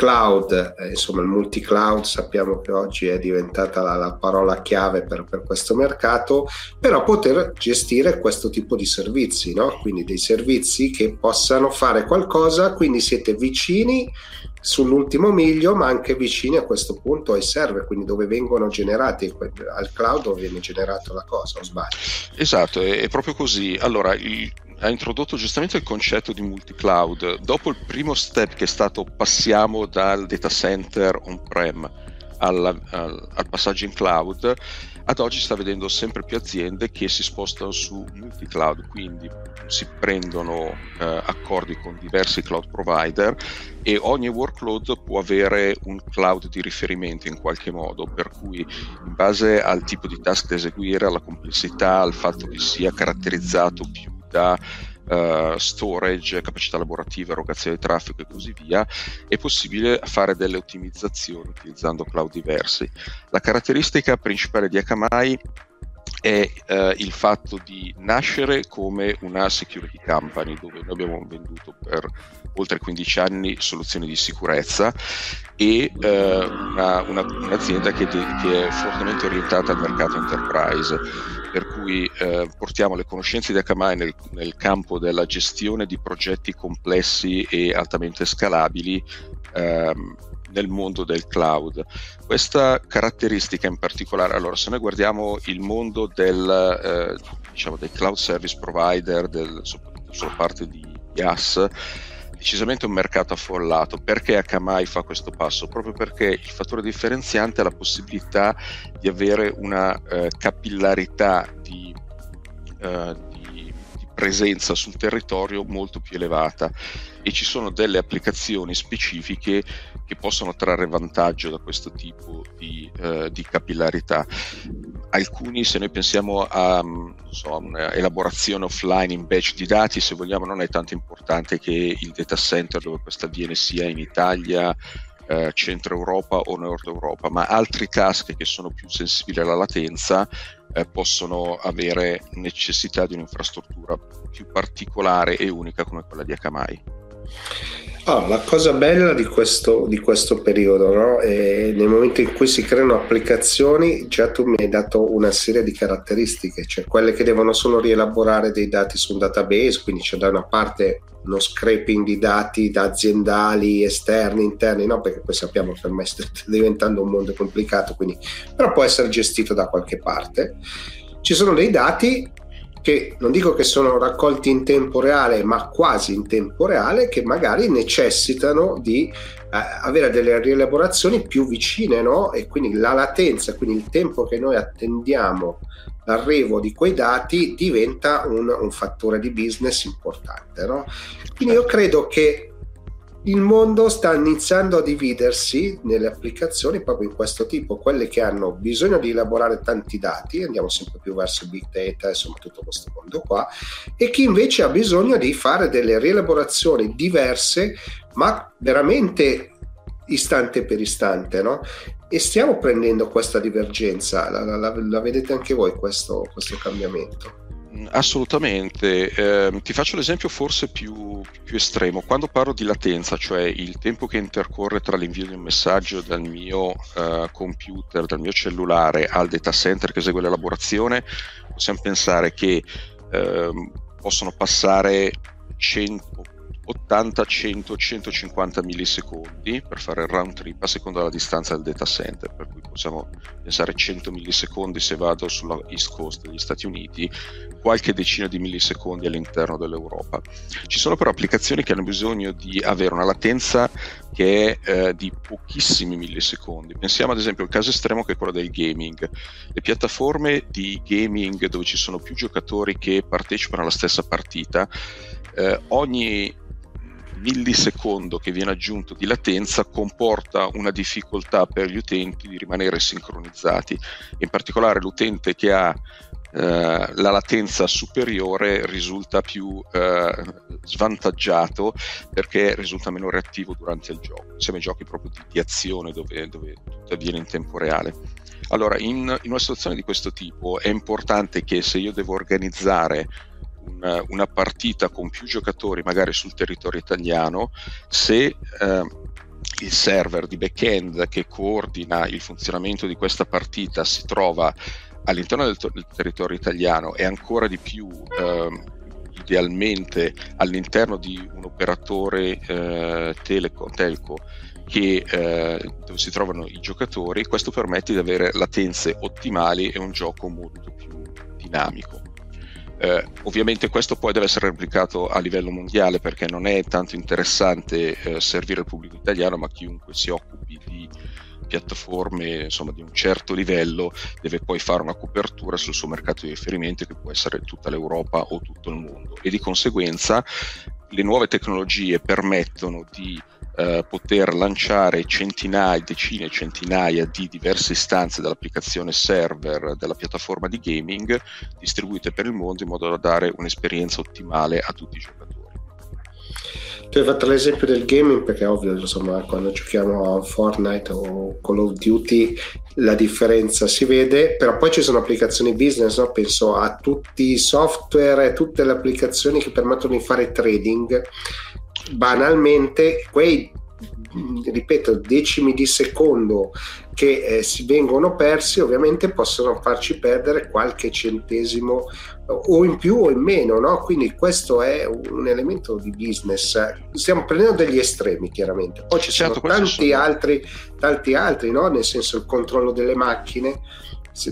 cloud, eh, insomma il multi-cloud sappiamo che oggi è diventata la, la parola chiave per, per, questo mercato, però poter gestire questo tipo di servizi, no? quindi dei servizi che possano fare qualcosa, quindi siete vicini sull'ultimo miglio, ma anche vicini a questo punto ai server, quindi dove vengono generati al cloud dove viene generato la cosa, o sbaglio? Esatto, è proprio così. Allora, il, ha introdotto giustamente il concetto di multi-cloud. Dopo il primo step che è stato passiamo dal data center on-prem al, al, al passaggio in cloud, ad oggi sta vedendo sempre più aziende che si spostano su multi-cloud, quindi si prendono eh, accordi con diversi cloud provider e ogni workload può avere un cloud di riferimento in qualche modo, per cui in base al tipo di task da eseguire, alla complessità, al fatto che sia caratterizzato più da uh, storage, capacità lavorativa, erogazione di traffico e così via, è possibile fare delle ottimizzazioni utilizzando cloud diversi. La caratteristica principale di Akamai è eh, il fatto di nascere come una security company dove noi abbiamo venduto per oltre 15 anni soluzioni di sicurezza e eh, una, una, un'azienda che, de- che, è fortemente orientata al mercato enterprise per cui eh, portiamo le conoscenze di Akamai nel, nel, campo della gestione di progetti complessi e altamente scalabili ehm, nel mondo del cloud. Questa caratteristica in particolare, allora se noi guardiamo il mondo del, eh, diciamo, dei cloud service provider, del, sulla parte di IaaS, decisamente un mercato affollato. Perché Akamai fa questo passo? Proprio perché il fattore differenziante è la possibilità di avere una eh, capillarità di, eh, di, di, presenza sul territorio molto più elevata e ci sono delle applicazioni specifiche che possono trarre vantaggio da questo tipo di, eh, di capillarità. Alcuni, se noi pensiamo a so, un'elaborazione offline in batch di dati, se vogliamo, non è tanto importante che il data center dove questo avviene sia in Italia, eh, centro Europa o nord Europa, ma altri task che sono più sensibili alla latenza eh, possono avere necessità di un'infrastruttura più particolare e unica come quella di Akamai. Oh, la cosa bella di questo, di questo periodo, no? nel momento in cui si creano applicazioni, già tu mi hai dato una serie di caratteristiche, cioè quelle che devono solo rielaborare dei dati su un database, quindi c'è da una parte uno scraping di dati da aziendali, esterni, interni, no? perché poi sappiamo che ormai sta diventando un mondo complicato, quindi, però può essere gestito da qualche parte. Ci sono dei dati che non dico che sono raccolti in tempo reale, ma quasi in tempo reale, che magari necessitano di eh, avere delle rielaborazioni più vicine, no? E quindi la latenza, quindi il tempo che noi attendiamo l'arrivo di quei dati diventa un, un fattore di business importante, no? Quindi io credo che il mondo sta iniziando a dividersi nelle applicazioni proprio in questo tipo, quelle che hanno bisogno di elaborare tanti dati, andiamo sempre più verso big data, insomma tutto questo mondo qua, e chi invece ha bisogno di fare delle rielaborazioni diverse, ma veramente istante per istante, no? E stiamo prendendo questa divergenza, la, la, la, vedete anche voi questo, questo cambiamento? Assolutamente, eh, ti faccio l'esempio forse più, più, estremo. Quando parlo di latenza, cioè il tempo che intercorre tra l'invio di un messaggio dal mio uh, computer, dal mio cellulare al data center che esegue l'elaborazione, possiamo pensare che eh, possono passare 100, 80, 100, 150 millisecondi per fare il round trip a seconda della distanza del data center, per cui possiamo pensare 100 millisecondi se vado sulla East Coast degli Stati Uniti, qualche decina di millisecondi all'interno dell'Europa. Ci sono però applicazioni che hanno bisogno di avere una latenza che è eh, di pochissimi millisecondi. Pensiamo ad esempio al caso estremo che è quello del gaming. Le piattaforme di gaming dove ci sono più giocatori che partecipano alla stessa partita, eh, ogni millisecondo che viene aggiunto di latenza comporta una difficoltà per gli utenti di rimanere sincronizzati. In particolare l'utente che ha eh, la latenza superiore risulta più eh, svantaggiato perché risulta meno reattivo durante il gioco. Siamo ai giochi proprio di, di azione dove, dove, tutto avviene in tempo reale. Allora, in, in una situazione di questo tipo è importante che se io devo organizzare una, una partita con più giocatori, magari sul territorio italiano, se eh, il server di back-end che coordina il funzionamento di questa partita si trova all'interno del, del territorio italiano e ancora di più eh, idealmente all'interno di un operatore eh, teleco, telco che, eh, dove si trovano i giocatori, questo permette di avere latenze ottimali e un gioco molto più dinamico. Eh, ovviamente questo poi deve essere replicato a livello mondiale perché non è tanto interessante eh, servire il pubblico italiano, ma chiunque si occupi di piattaforme insomma, di un certo livello deve poi fare una copertura sul suo mercato di riferimento che può essere tutta l'Europa o tutto il mondo. E di conseguenza le nuove tecnologie permettono di eh, poter lanciare centinaia, decine e centinaia di diverse istanze dell'applicazione server della piattaforma di gaming distribuite per il mondo in modo da dare un'esperienza ottimale a tutti i giocatori. Tu hai fatto l'esempio del gaming perché è ovvio, insomma, quando giochiamo a Fortnite o Call of Duty la differenza si vede, però poi ci sono applicazioni business, no? penso a tutti i software e tutte le applicazioni che permettono di fare trading. Banalmente, quei ripeto, decimi di secondo che eh, si vengono persi, ovviamente possono farci perdere qualche centesimo o in più o in meno, no? Quindi questo è un elemento di business. Stiamo prendendo degli estremi, chiaramente. Poi ci certo, sono tanti sono... altri, tanti altri, no? Nel senso il controllo delle macchine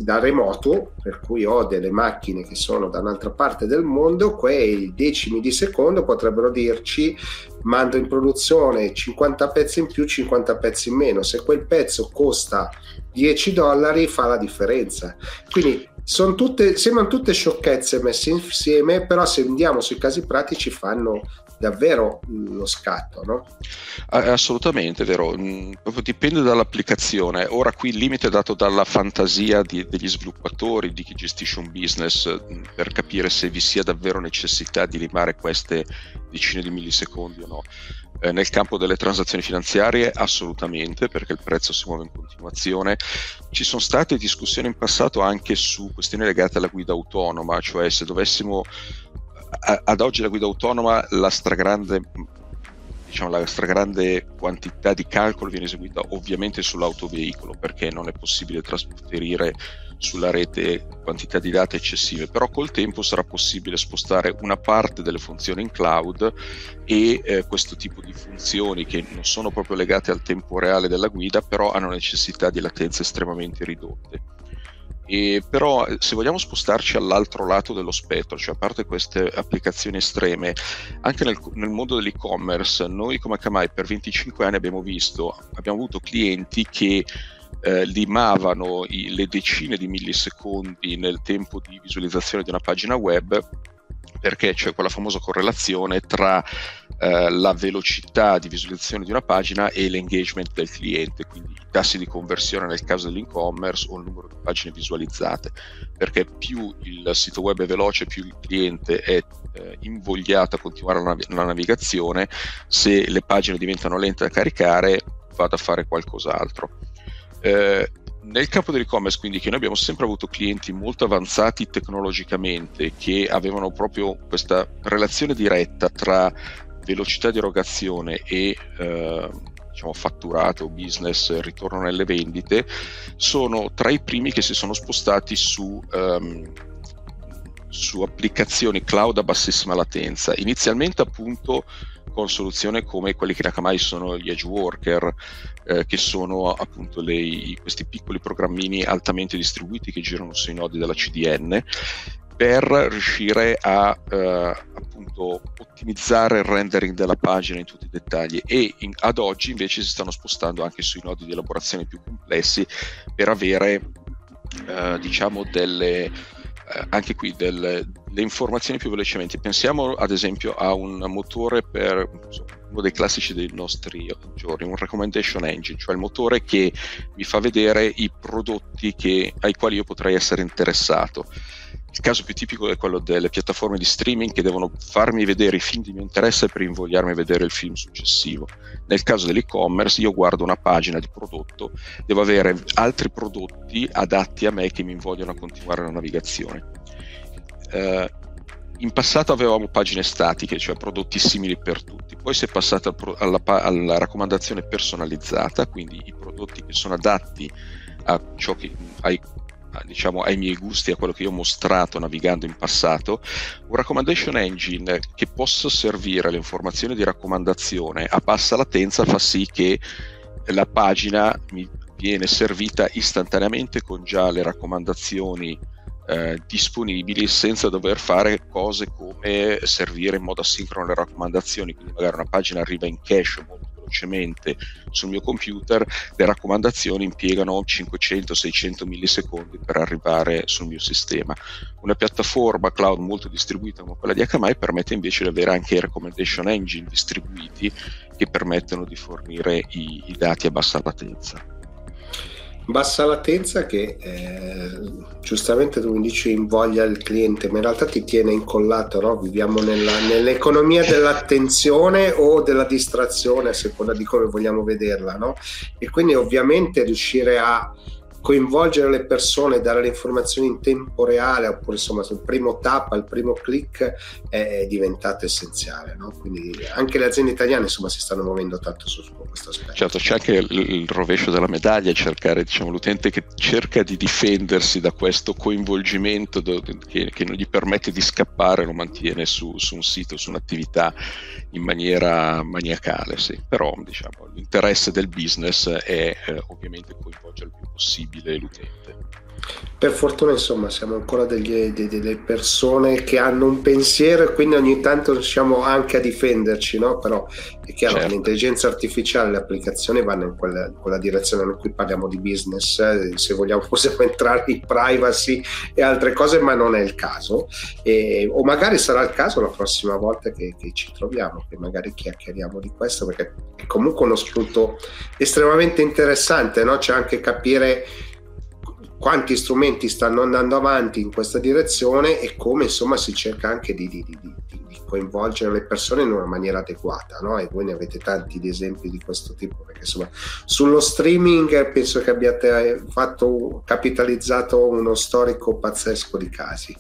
da remoto, per cui ho delle macchine che sono da un'altra parte del mondo, quei decimi di secondo potrebbero dirci mando in produzione 50 pezzi in più, 50 pezzi in meno. Se quel pezzo costa 10 dollari fa la differenza. Quindi sono tutte, sembrano tutte sciocchezze messe insieme, però se andiamo sui casi pratici fanno davvero lo scatto, no? Assolutamente, vero. Mm, dipende dall'applicazione. Ora qui il limite è dato dalla fantasia di, degli sviluppatori, di chi gestisce un business, mm, per capire se vi sia davvero necessità di limare queste decine di millisecondi o no. Eh, nel campo delle transazioni finanziarie assolutamente, perché il prezzo si muove in continuazione. Ci sono state discussioni in passato anche su questioni legate alla guida autonoma, cioè se dovessimo ad oggi la guida autonoma la stragrande diciamo, la stragrande quantità di calcolo viene eseguita ovviamente sull'autoveicolo perché non è possibile trasferire sulla rete quantità di dati eccessive, però col tempo sarà possibile spostare una parte delle funzioni in cloud e eh, questo tipo di funzioni che non sono proprio legate al tempo reale della guida, però hanno necessità di latenze estremamente ridotte. E però se vogliamo spostarci all'altro lato dello spettro, cioè a parte queste applicazioni estreme, anche nel, nel mondo dell'e-commerce, noi come Akamai per 25 anni abbiamo visto, abbiamo avuto clienti che eh, limavano i, le decine di millisecondi nel tempo di visualizzazione di una pagina web perché c'è quella famosa correlazione tra eh, la velocità di visualizzazione di una pagina e l'engagement del cliente, quindi i tassi di conversione nel caso dell'e-commerce o il numero di pagine visualizzate, perché più il sito web è veloce, più il cliente è eh, invogliato a continuare la, nav- la navigazione, se le pagine diventano lente da caricare vado a fare qualcos'altro. Eh, nel campo dell'e-commerce, quindi, che noi abbiamo sempre avuto clienti molto avanzati tecnologicamente, che avevano proprio questa relazione diretta tra velocità di erogazione e eh, diciamo, fatturato business, ritorno nelle vendite, sono tra i primi che si sono spostati su, um, su applicazioni cloud a bassissima latenza. Inizialmente appunto con soluzioni come quelli che in Akamai sono gli edge worker, eh, che sono appunto le, questi piccoli programmini altamente distribuiti che girano sui nodi della CDN per riuscire a eh, appunto ottimizzare il rendering della pagina in tutti i dettagli. E in, ad oggi invece si stanno spostando anche sui nodi di elaborazione più complessi per avere eh, diciamo delle eh, anche qui delle, le informazioni più velocemente. Pensiamo ad esempio a un motore per uno dei classici dei nostri giorni, un recommendation engine, cioè il motore che mi fa vedere i prodotti che, ai quali io potrei essere interessato. Il caso più tipico è quello delle piattaforme di streaming che devono farmi vedere i film di mio interesse per invogliarmi a vedere il film successivo. Nel caso dell'e-commerce io guardo una pagina di prodotto, devo avere altri prodotti adatti a me che mi invogliano a continuare la navigazione. Uh, in passato avevamo pagine statiche, cioè prodotti simili per tutti, poi si è passato alla, alla, raccomandazione personalizzata, quindi i prodotti che sono adatti a ciò che, ai, diciamo, ai miei gusti, a quello che io ho mostrato navigando in passato, un recommendation engine che possa servire alle informazioni di raccomandazione a bassa latenza fa sì che la pagina mi viene servita istantaneamente con già le raccomandazioni eh, disponibili senza dover fare cose come servire in modo asincrono le raccomandazioni, quindi magari una pagina arriva in cache molto velocemente sul mio computer, le raccomandazioni impiegano 500-600 millisecondi per arrivare sul mio sistema. Una piattaforma cloud molto distribuita come quella di HMI permette invece di avere anche i recommendation engine distribuiti che permettono di fornire i, i dati a bassa latenza bassa latenza che eh, giustamente tu mi dici invoglia il cliente, ma in realtà ti tiene incollato, no? viviamo nella, nell'economia dell'attenzione o della distrazione a seconda di come vogliamo vederla, no? e quindi ovviamente riuscire a coinvolgere le persone, dare le informazioni in tempo reale, oppure insomma sul primo tap, al primo click è, diventato essenziale. No? Quindi anche le aziende italiane insomma si stanno muovendo tanto su, questo aspetto. Certo, c'è anche il, il rovescio della medaglia, cercare diciamo, l'utente che cerca di difendersi da questo coinvolgimento do, che, che, non gli permette di scappare, lo mantiene su, su un sito, su un'attività in maniera maniacale. Sì. Però diciamo, l'interesse del business è eh, ovviamente coinvolgere il più possibile l'utente. Per fortuna, insomma, siamo ancora degli, de, delle persone che hanno un pensiero e quindi ogni tanto riusciamo anche a difenderci, no? Però è chiaro certo. che l'intelligenza artificiale, le applicazioni vanno in quella, in quella direzione. Noi qui parliamo di business, eh, se vogliamo possiamo entrare in privacy e altre cose, ma non è il caso. E, o magari sarà il caso la prossima volta che, che ci troviamo, che magari chiacchieriamo di questo, perché è comunque uno spunto estremamente interessante, no? C'è anche capire quanti strumenti stanno andando avanti in questa direzione e come insomma si cerca anche di, di, di, di coinvolgere le persone in una maniera adeguata no? e voi ne avete tanti di esempi di questo tipo perché insomma sullo streaming penso che abbiate fatto capitalizzato uno storico pazzesco di casi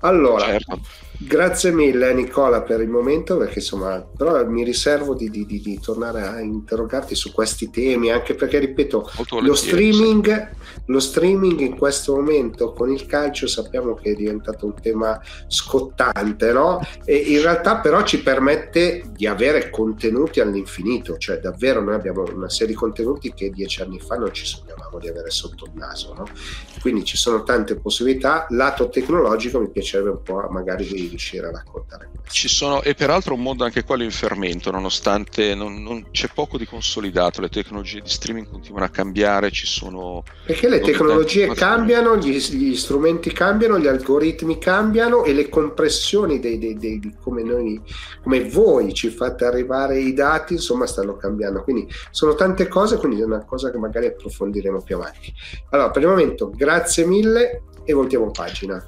allora certo Grazie mille Nicola per il momento perché insomma però mi riservo di, di, di, di tornare a interrogarti su questi temi anche perché ripeto lo streaming, lo streaming in questo momento con il calcio sappiamo che è diventato un tema scottante no? e in realtà però ci permette di avere contenuti all'infinito cioè davvero noi abbiamo una serie di contenuti che dieci anni fa non ci sognavamo di avere sotto il naso no? quindi ci sono tante possibilità lato tecnologico mi piacerebbe un po' magari riuscire a raccontare questo. Ci sono, e peraltro un mondo anche quello in fermento, nonostante non, non, c'è poco di consolidato, le tecnologie di streaming continuano a cambiare, ci sono... Perché le tecnologie cambiano, gli, gli, strumenti cambiano, gli algoritmi cambiano e le compressioni dei, dei, dei, di come noi, come voi ci fate arrivare i dati, insomma, stanno cambiando. Quindi sono tante cose, quindi è una cosa che magari approfondiremo più avanti. Allora, per il momento, grazie mille e voltiamo pagina.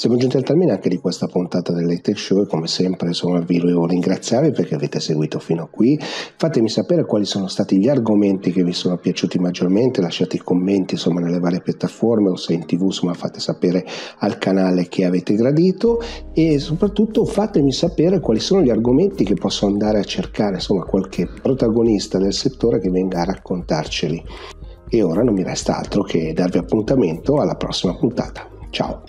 Siamo giunti al termine anche di questa puntata del Tech Show e come sempre insomma, vi volevo ringraziare perché avete seguito fino a qui. Fatemi sapere quali sono stati gli argomenti che vi sono piaciuti maggiormente, lasciate i commenti insomma, nelle varie piattaforme o se in tv insomma, fate sapere al canale che avete gradito e soprattutto fatemi sapere quali sono gli argomenti che posso andare a cercare, insomma qualche protagonista del settore che venga a raccontarceli. E ora non mi resta altro che darvi appuntamento alla prossima puntata. Ciao!